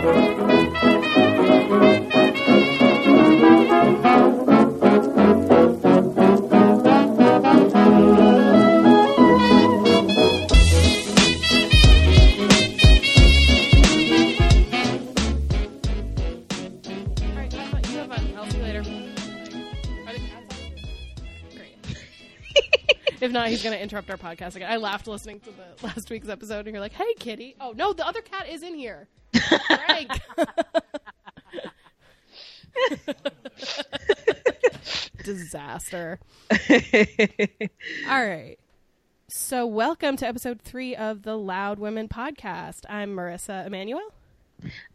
Thank you. He's going to interrupt our podcast again. I laughed listening to the last week's episode, and you're like, "Hey, kitty." Oh no, the other cat is in here. Greg. Disaster. All right. So, welcome to episode three of the Loud Women podcast. I'm Marissa Emanuel.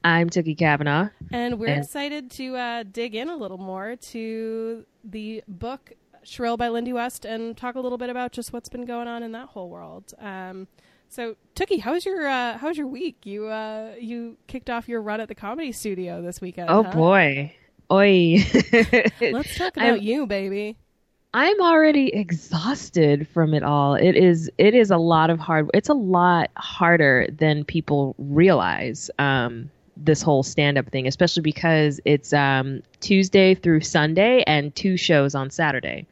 I'm Tookie Kavanaugh. And we're And- excited to uh, dig in a little more to the book Shrill by Lindy West and talk a little bit about just what's been going on in that whole world. Um, so, Tookie, how was your uh, how was your week? You uh, you kicked off your run at the comedy studio this weekend. Oh huh? boy. Oi. Let's talk about I'm- you, baby. I'm already exhausted from it all. It is it is a lot of hard it's a lot harder than people realize. Um this whole stand up thing, especially because it's um Tuesday through Sunday and two shows on Saturday.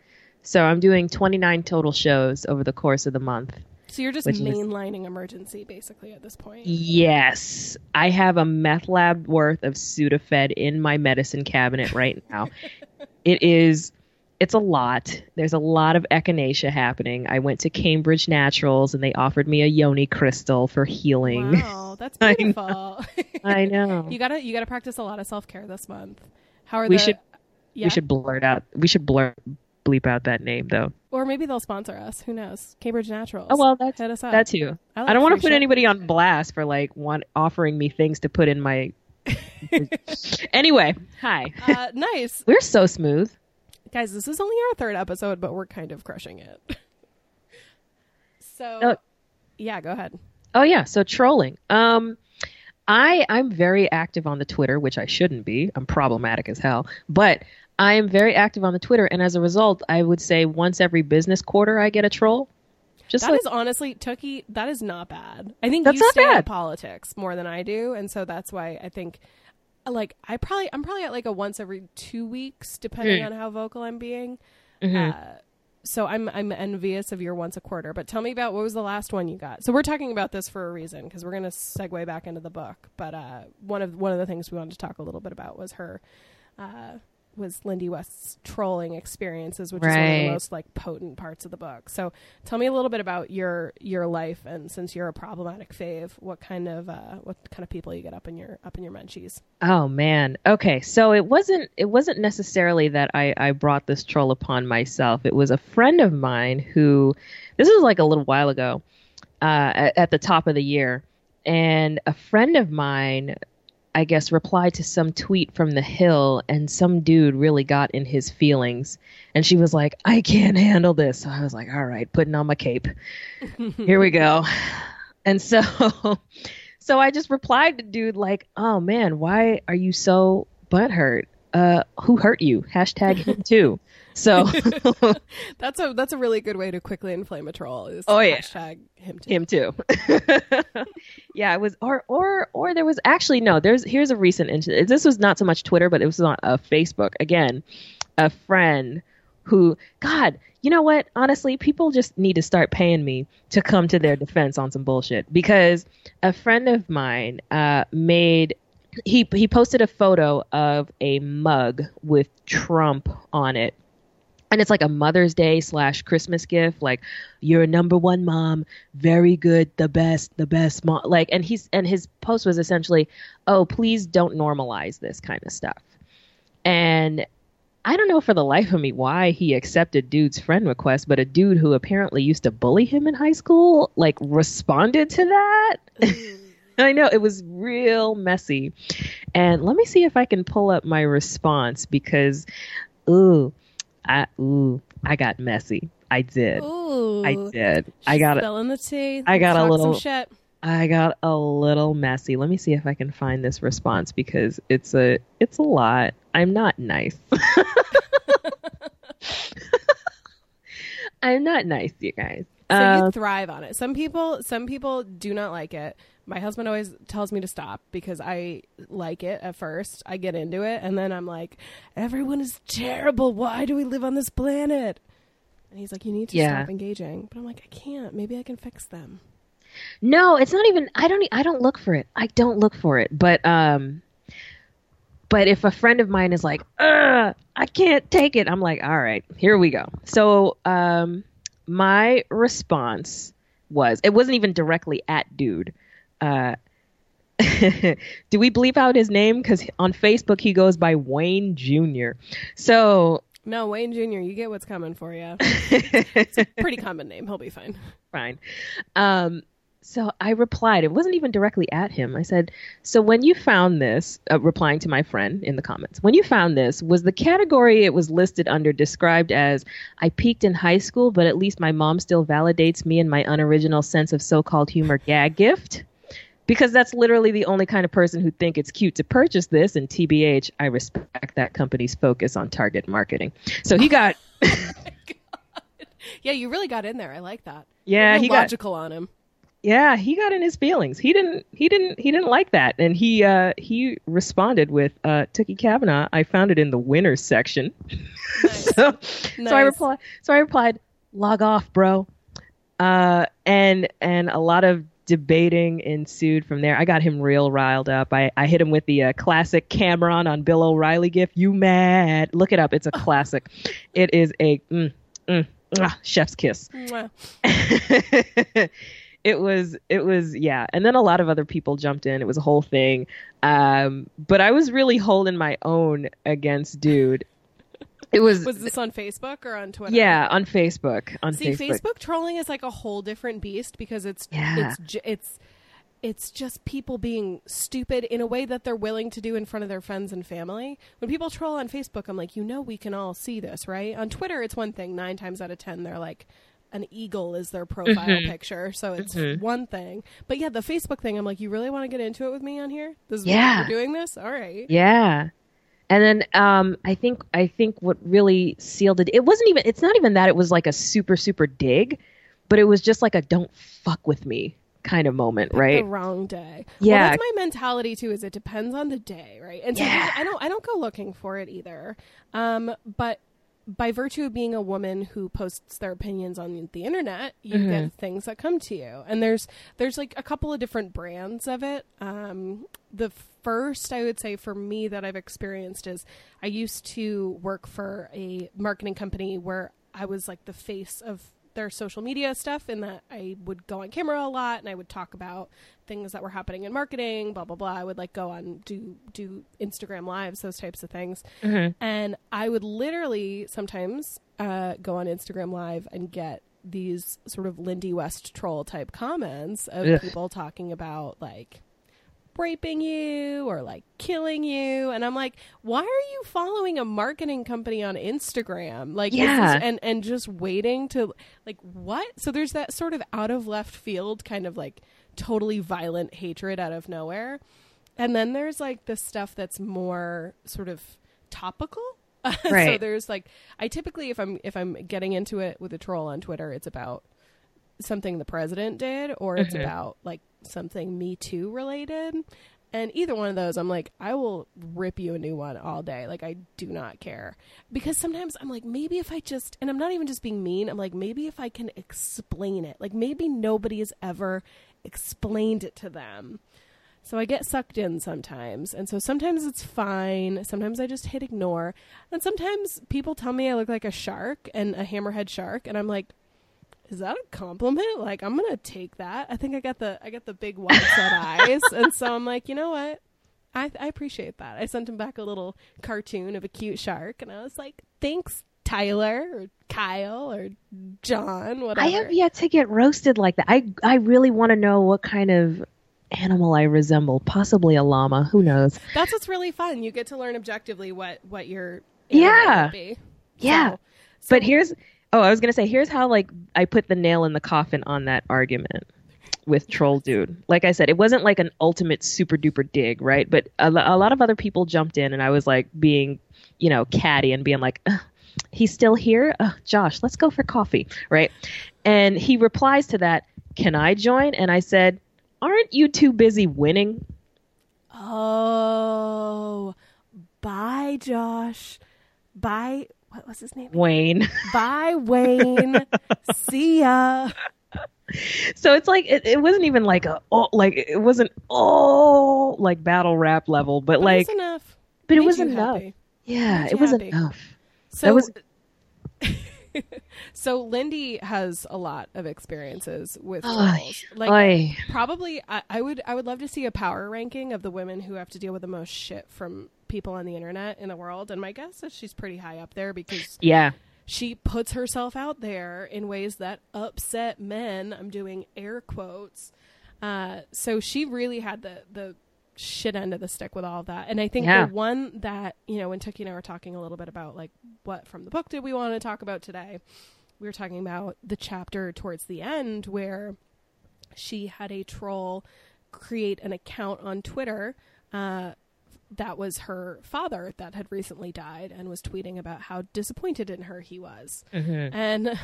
So I'm doing 29 total shows over the course of the month. So you're just Which is- mainlining Emergen-C basically at this point. Yes, I have a meth lab worth of Sudafed in my medicine cabinet right now. it is it's a lot. There's a lot of echinacea happening. I went to Cambridge Naturals and they offered me a yoni crystal for healing. Wow, that's I know. beautiful. I know. you gotta you gotta practice a lot of self care this month. How are We the, should- yeah? We should blurt out. We should blur bleep out that name though. or maybe they'll sponsor us. Who knows? Cambridge Naturals. Oh well, that's hit us up. that too. I, like I don't want to put anybody on blast for like want offering me things to put in my. anyway, hi. Uh, nice, We're so smooth. Guys. This is only our third episode, but we're kind of crushing it. so, Oh. yeah, go ahead. Oh yeah, so trolling. Um I I'm very active on the Twitter, which I shouldn't be. I'm problematic as hell. But I am very active on the Twitter and as a result, I would say once every business quarter I get a troll. Just That like is honestly, Tookie, that is not bad. I think That's you not stay bad. politics more than I do, and so that's why I think, like, I probably I'm probably at like a once every two weeks, depending Mm. on how vocal I'm being. Mhm. Uh, so I'm I'm envious of your once a quarter. But tell me about what was the last one you got. So we're talking about this for a reason because we're going to segue back into the book. But uh, one of one of the things we wanted to talk a little bit about was her. Uh, was Lindy West's trolling experiences, which is one of the most like potent parts of the book. So tell me a little bit about your your life and since you're a problematic fave, what kind of uh, what kind of people you get up in your up in your munchies. Oh man. Okay. So it wasn't it wasn't necessarily that I I brought this troll upon myself. It was a friend of mine who this was like a little while ago, uh, at, at the top of the year, and a friend of mine, I guess, replied to some tweet from the Hill, and some dude really got in his feelings, and she was like, "I can't handle this." So I was like, "All right, putting on my cape. Here we go." And so so I just replied to dude like, "Oh man, why are you so butthurt? Uh, who hurt you? Hashtag him too." So That's a that's a really good way to quickly inflame a troll. Is Oh, yeah. hashtag him too. him too. yeah, it was or or or there was actually no. There's here's a recent incident. This was not so much Twitter, but it was on uh, Facebook. Again, a friend who God, you know what? Honestly, people just need to start paying me to come to their defense on some bullshit because a friend of mine uh, made he he posted a photo of a mug with Trump on it. And it's like a Mother's Day slash Christmas gift, like you're a number one mom, very good, the best, the best mom. Like, and he's and his post was essentially, oh, please don't normalize this kind of stuff. And I don't know for the life of me why he accepted dude's friend request, but a dude who apparently used to bully him in high school like responded to that. Mm. I know it was real messy. And let me see if I can pull up my response because ooh, I ooh, I got messy. I did. Ooh, I did. I got it. spilling the tea. I got a little- some shit. I got a little messy. Let me see if I can find this response because it's a it's a lot. I'm not nice. I'm not nice, you guys. So Um, you thrive on it. Some people, some people do not like it, my husband always tells me to stop because I like it at first. I get into it and then I'm like, everyone is terrible. Why do we live on this planet? And he's like, you need to Yeah. stop engaging. But I'm like, I can't. Maybe I can fix them. No, it's not even. I don't. I don't look for it. I don't look for it. But um, but if a friend of mine is like, "Ugh, I can't take it," I'm like, "All right, here we go." So um, my response was, it wasn't even directly at dude. Uh, do we bleep out his name? Because on Facebook he goes by Wayne Jr. So No, Wayne Jr., you get what's coming for you. it's a pretty common name. He'll be fine. fine. Um, so I replied. It wasn't even directly at him. I said, "So when you found this, uh, replying to my friend in the comments, when you found this, was the category it was listed under described as I peaked in high school, but at least my mom still validates me and my unoriginal sense of so-called humor gag gift?" Because that's literally the only kind of person who think it's cute to purchase this. And TBH, I respect that company's focus on target marketing. So he got, Yeah, you really got in there. I like that. yeah, he got logical on him. yeah he got in his feelings he didn't he didn't he didn't like that and he uh he responded with uh tookie kavanaugh i found it in the winners section Nice. so, so i replied so i replied log off bro uh and and a lot of debating ensued from there. I got him real riled up. I i hit him with the uh, classic Cam'ron on bill o'reilly gif. You mad? Look it up. It's a classic. It is a mm, mm, ah, chef's kiss. It was it was yeah. And then a lot of other people jumped in. It was a whole thing. Um but i was really holding my own against dude it was, Was this on Facebook or on Twitter? yeah on facebook on See, facebook. Facebook. trolling is like a whole different beast because it's Yeah. it's it's it's just people being stupid in a way that they're willing to do in front of their friends and family. When people troll on Facebook, I'm like, you know, we can all see this, right? On Twitter, it's one thing. Nine times out of ten, they're like, an eagle is their profile Mm-hmm. picture, so it's one thing. But yeah, the Facebook thing, I'm like, you really want to get into it with me on here? This is Yeah. why you're doing this, all right? yeah and then um i think i think what really sealed it it wasn't even it's not even that it was like a super super dig but it was just like a don't fuck with me kind of moment right the wrong day. Yeah. well, that's my mentality too. Is it depends on the day, right? And so Yeah. I don't I don't go looking for it either. Um, but by virtue of being a woman who posts their opinions on the internet, you Mm-hmm. get things that come to you. And there's there's like a couple of different brands of it. Um, the first I would say for me that I've experienced is I used to work for a marketing company where I was like the face of their social media stuff in that I would go on camera a lot and I would talk about things that were happening in marketing, blah blah blah. I would like go on do do Instagram lives, those types of things. And I would literally sometimes uh, go on Instagram live and get these sort of Lindy West troll type comments of Ugh. people talking about like raping you or like killing you and i'm like why are you following a marketing company on instagram like is Yeah. and and just waiting to like what so there's that sort of out of left field kind of like totally violent hatred out of nowhere. And then there's like the stuff that's more sort of topical. So there's like i typically if i'm if i'm getting into it with a troll on twitter it's about something the president did or it's Mhm. about like something me too related. And either one of those i'm like i will rip you a new one all day. Like i do not care. Because sometimes i'm like maybe if i just and i'm not even just being mean. I'm like maybe if i can explain it. Like maybe nobody has ever explained it to them so I get sucked in sometimes. And so sometimes it's fine. Sometimes I just hit ignore. And sometimes people tell me I look like a shark and a hammerhead shark and I'm like is that a compliment? Like I'm going to take that. I think I got the I got the big wide set eyes. And so I'm like, "You know what? I I appreciate that." I sent him back a little cartoon of a cute shark and I was like, "Thanks, Tyler or Kyle or John, whatever." I have yet to get roasted like that. I I really want to know what kind of animal I resemble. Possibly a llama. Who knows? That's what's really fun. You get to learn objectively what what your Yeah. be. Yeah. So- But here's oh, I was gonna say here's how like I put the nail in the coffin on that argument with troll dude. Like I said, it wasn't like an ultimate super duper dig, right? But a, a lot of other people jumped in, and I was like being, you know, catty and being like, "Ugh, he's still here, Ugh, Josh. Let's go for coffee, right? And he replies to that, "Can I join?" And I said, aren't you too busy winning? Oh, bye, Josh. Bye. What was his name? Wayne. Bye, Wayne. See ya. so it's like it, it wasn't even like a oh like it wasn't oh like battle rap level, but, But like enough. but it Made was enough. happy. Yeah, Made it was happy. enough. So That was so Lindy has a lot of experiences with Ay, trolls. Like Ay. probably I, I would I would love to see a power ranking of the women who have to deal with the most shit from people on the internet in the world. And my guess is she's pretty high up there because yeah. she puts herself out there in ways that upset men. I'm doing air quotes. Uh, so she really had the the shit end of the stick with all of that. And I think Yeah. the one that you know when Tookie and I were talking a little bit about like what from the book did we want to talk about today, we were talking about the chapter towards the end where she had a troll create an account on Twitter. Uh, that was her father that had recently died and was tweeting about how disappointed in her he was. Mm-hmm. And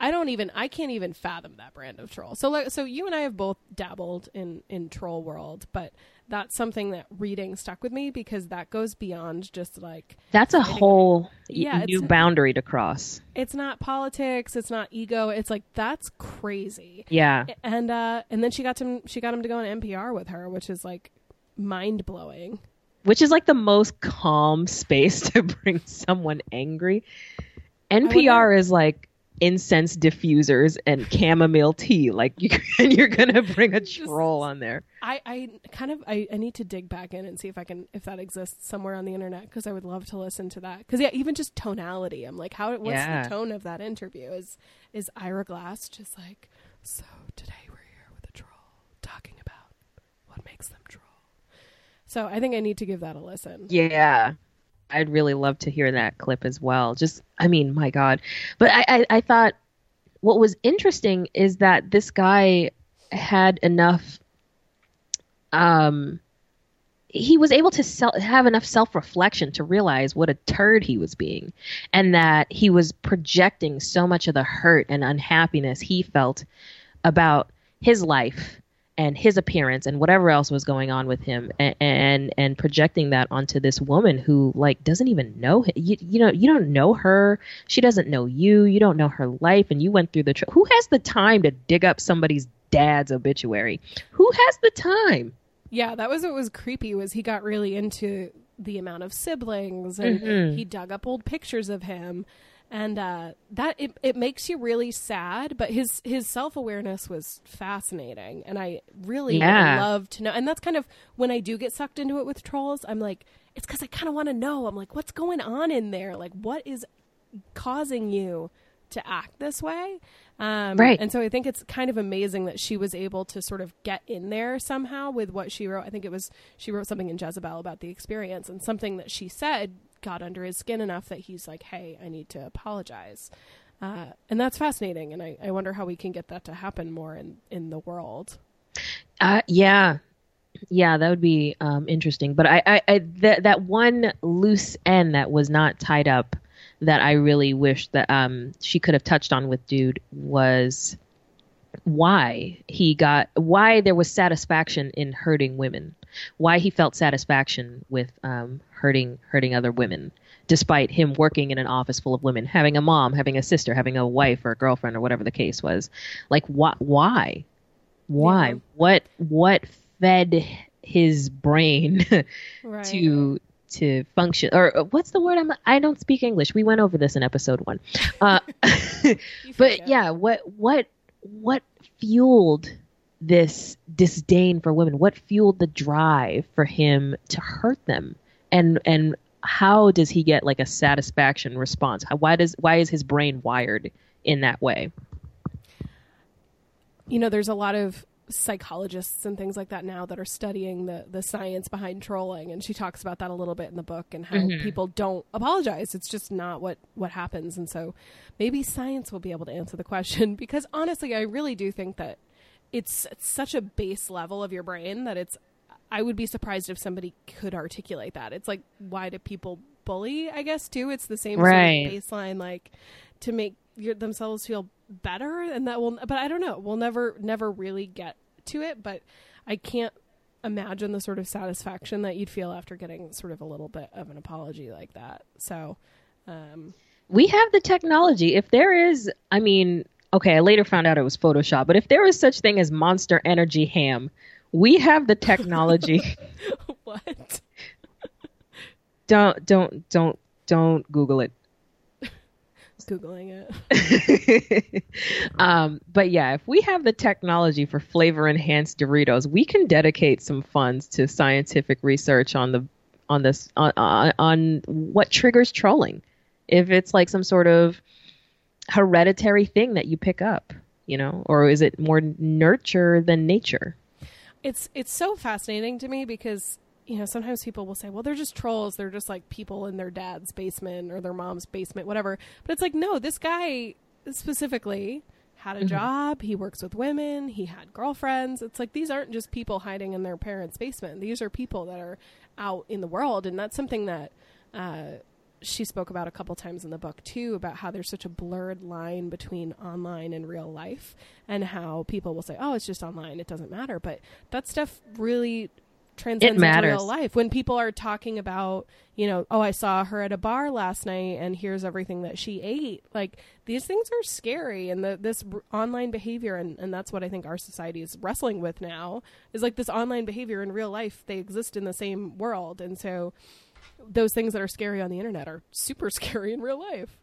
I don't even I can't even fathom that brand of troll. So like so you and I have both dabbled in in troll world, but that's something that reading stuck with me because that goes beyond just like That's a whole Yeah, new boundary to cross. it's not politics, it's not ego, it's like that's crazy. Yeah. And uh and then she got to she got him to go on NPR with her, which is like mind blowing. Which is like the most calm space to bring someone angry. NPR is like incense diffusers and chamomile tea. Like you and you're gonna bring a troll on there. I, I kind of I, I need to dig back in and see if I can if that exists somewhere on the internet because I would love to listen to that because yeah even just tonality I'm like how what's Yeah. the tone of that interview is is Ira Glass just like so today we're here with a troll talking about what makes them troll so I think I need to give that a listen Yeah. I'd really love to hear that clip as well. Just, I mean, my God. But I, I, I thought what was interesting is that this guy had enough, um, he was able to sel- have enough self reflection to realize what a turd he was being and that he was projecting so much of the hurt and unhappiness he felt about his life and his appearance and whatever else was going on with him and and, and projecting that onto this woman who like doesn't even know him. You, you know you don't know her. She doesn't know you. You don't know her life. And you went through the tr- who has the time to dig up somebody's dad's obituary? Who has the time? Yeah that was what was creepy was he got really into the amount of siblings and Mhm. he dug up old pictures of him and uh, that it, it makes you really sad but his his self-awareness was fascinating. And i really Yeah. love to know and that's kind of when i do get sucked into it with trolls i'm like it's because i kind of want to know. I'm like what's going on in there? Like what is causing you to act this way? Um, Right. and so i think it's kind of amazing that she was able to sort of get in there somehow with what she wrote. I think it was she wrote something in jezebel about the experience and something that she said got under his skin enough that he's like hey i need to apologize. Uh, and that's fascinating and I, I wonder how we can get that to happen more in, in the world. Uh, yeah, yeah, that would be um, interesting. But I, I, I that that one loose end that was not tied up that I really wish that um, she could have touched on with dude was why he got why there was satisfaction in hurting women, why he felt satisfaction with um, hurting hurting other women. Despite him working in an office full of women, having a mom, having a sister, having a wife or a girlfriend or whatever the case was, like why? Why? why Yeah. what what fed his brain right to to function or uh, what's the word i'm i don't speak english we went over this in episode one uh, but yeah what what what fueled this disdain for women? What fueled the drive for him to hurt them? And and how does he get like a satisfaction response? How, why does why is his brain wired in that way? You know, there's a lot of psychologists and things like that now that are studying the the science behind trolling and she talks about that a little bit in the book and how Mhm. people don't apologize. It's just not what what happens. And so maybe science will be able to answer the question because honestly I really do think that it's, such a base level of your brain that it's I would be surprised if somebody could articulate that it's like why do people bully I guess too it's the same Right. sort of baseline like to make your, themselves feel better and that will but i don't know we'll never never really get to it but I can't imagine the sort of satisfaction that you'd feel after getting sort of a little bit of an apology like that. So, um, we have the technology. If there is, I mean, okay, I later found out it was Photoshop, but if there is such thing as Monster Energy ham, we have the technology. what? don't don't don't don't Google it. Googling it. um, but yeah, if we have the technology for flavor enhanced Doritos, we can dedicate some funds to scientific research on the on this on, on, on what triggers trolling. If it's like some sort of hereditary thing that you pick up, you know, or is it more nurture than nature? It's it's so fascinating to me because you know, sometimes people will say, well, they're just trolls. They're just like people in their dad's basement or their mom's basement, whatever. But it's like, no, this guy specifically had a mm-hmm. job. He works with women. He had girlfriends. It's like these aren't just people hiding in their parents' basement. These are people that are out in the world. And that's something that uh, she spoke about a couple times in the book, too, about how there's such a blurred line between online and real life and how people will say, oh, it's just online. It doesn't matter. But that stuff really transcends into real life. When people are talking about, you know, oh, I saw her at a bar last night, and here's everything that she ate. Like these things are scary, and the, this r- online behavior, and, and that's what I think our society is wrestling with now, is like this online behavior in real life. They exist in the same world, and so those things that are scary on the internet are super scary in real life.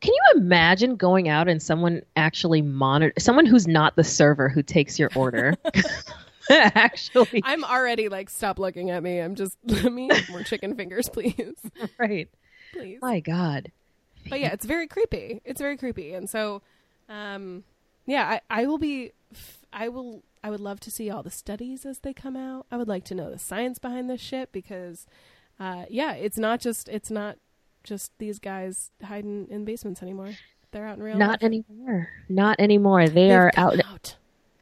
Can you imagine going out and someone actually monitor someone who's not the server who takes your order? actually. I'm already like, stop looking at me. I'm just, let me more chicken fingers, please. Right. Please. My God. But yeah, it's very creepy. It's very creepy. And so, um, yeah, I, I will be, I will, I would love to see all the studies as they come out. I would like to know the science behind this shit because, uh, yeah, it's not just, it's not just these guys hiding in basements anymore. They're out in real Not life. anymore. Not anymore. They They've are out. out.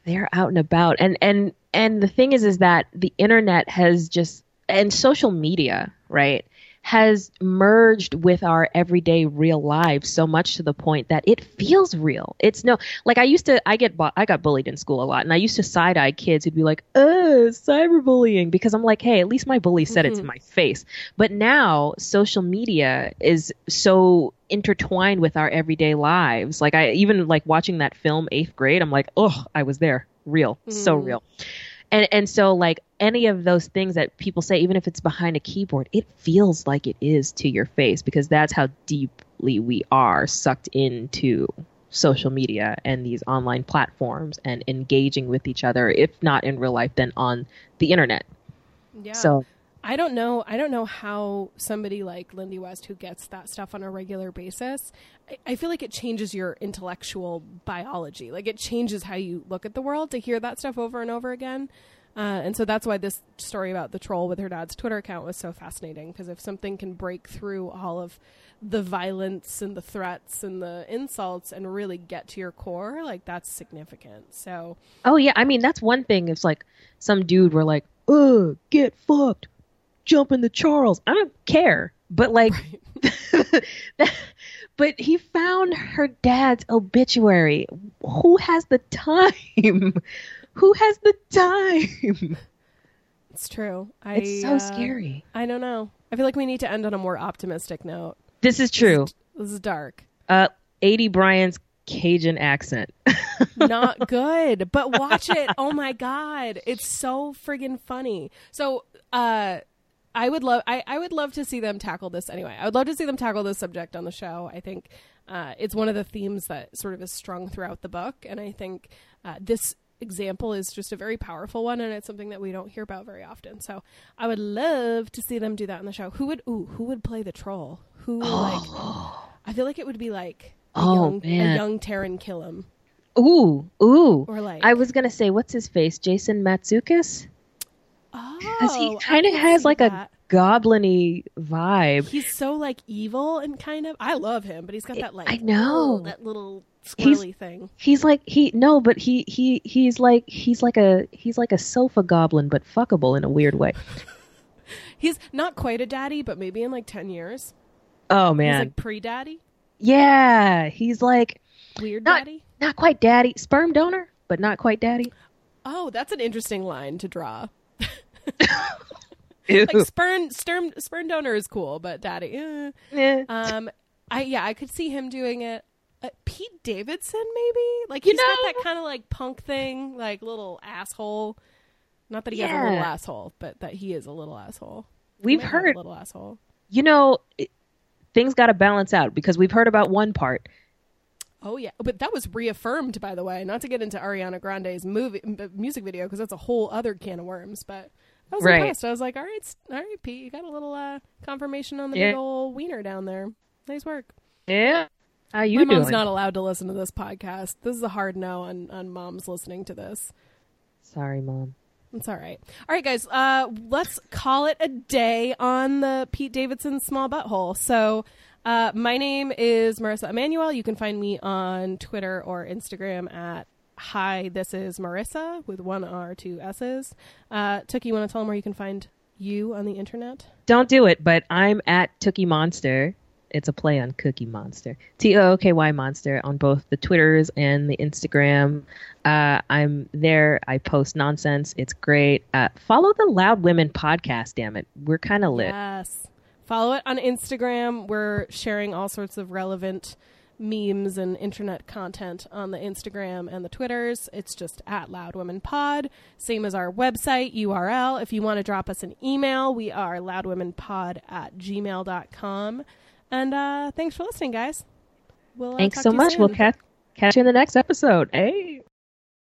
They're out and about. And and and the thing is is that the internet has just and social media right has merged with our everyday real lives so much to the point that it feels real. It's no like I used to I get I got bullied in school a lot and I used to side eye kids who'd be like, "Uh, cyberbullying" because I'm like, "Hey, at least my bully said mm-hmm. it to mm-hmm. my face." But now social media is so intertwined with our everyday lives. Like I even like watching that film 8th grade, I'm like, "Oh, I was there." Real. Mm-hmm. So real and and so like any of those things that people say even if it's behind a keyboard it feels like it is to your face because that's how deeply we are sucked into social media and these online platforms and engaging with each other if not in real life then on the internet. Yeah. So I don't know. I don't know how somebody like Lindy West, who gets that stuff on a regular basis, I, I, feel like it changes your intellectual biology. Like it changes how you look at the world to hear that stuff over and over again. Uh, and so that's why this story about the troll with her dad's Twitter account was so fascinating. Because if something can break through all of the violence and the threats and the insults and really get to your core, like that's significant. So, oh yeah, I mean that's one thing. It's like some dude were like, "Ugh, get fucked." Jump into Charles. I don't care. But like, right. but he found her dad's obituary. Who has the time? Who has the time? It's true. I, it's so uh, scary. I don't know. I feel like we need to end on a more optimistic note. This is true. This is, this is dark. Uh, Aidy Bryant's Cajun accent. Not good, but watch it. Oh my god, it's so friggin' funny. So, uh, I would love I, I would love to see them tackle this anyway. I would love to see them tackle this subject on the show. I think uh, it's one of the themes that sort of is strung throughout the book, and I think uh, this example is just a very powerful one, and it's something that we don't hear about very often. So I would love to see them do that in the show. Who would ooh who would play the troll? Who oh. like? I feel like it would be like a oh, young man. a young Taran Killam. Ooh, ooh. Or like I was gonna say, what's his face? Jason Mantzoukas. Because he oh, kind of has like that. a goblin vibe. He's so like evil and kind of. I love him, but he's got that like I know that little squirrely he's, thing. He's like he no, but he he he's like he's like a he's like a sofa goblin, but fuckable in a weird way. he's not quite a daddy, but maybe in like ten years. Oh man, he's like pre-daddy. Yeah, he's like weird not, daddy. Not quite daddy, sperm donor, but not quite daddy. Oh, that's an interesting line to draw. Like sperm, sperm, sperm donor is cool, but daddy. Eh. Eh. Um, I yeah, I could see him doing it. Uh, Pete Davidson, maybe. Like You he's got that kind of like punk thing, like little asshole. Not that he has a little asshole, but that he is a little asshole. We've might have a heard, little asshole. you know, it, things got to balance out because we've heard about one part. Oh yeah, but that was reaffirmed, by the way. Not to get into Ariana Grande's movie m- music video because that's a whole other can of worms. But I was Right. impressed. I was like, all right, all right, Pete, you got a little uh, confirmation on the Yeah. big old wiener down there. Nice work. Yeah. How you My doing? mom's not allowed to listen to this podcast. This is a hard no on on moms listening to this. Sorry, mom. It's all right. All right, guys. Uh, let's call it a day on the Pete Davidson small butthole. So, uh, my name is Marissa Emanuel. You can find me on Twitter or Instagram at Hi. This is Marissa with one R, two S's. Uh, Tookie, you want to tell them where you can find you on the internet? Don't do it, but I'm at Tookie Monster. It's a play on Cookie Monster. T O O K Y Monster on both the Twitters and the Instagram. Uh, I'm there. I post nonsense. It's great. Uh, follow the Loud Women podcast, damn it. We're kind of lit. Yes. Follow it on Instagram. We're sharing all sorts of relevant memes and internet content on the Instagram and the Twitters. It's just at Loud Women Pod. Same as our website URL. If you want to drop us an email, we are loudwomenpod at gmail.com. And uh, thanks for listening, guys. We'll, uh, Thanks so much. We'll soon. catch catch you in the next episode. Hey.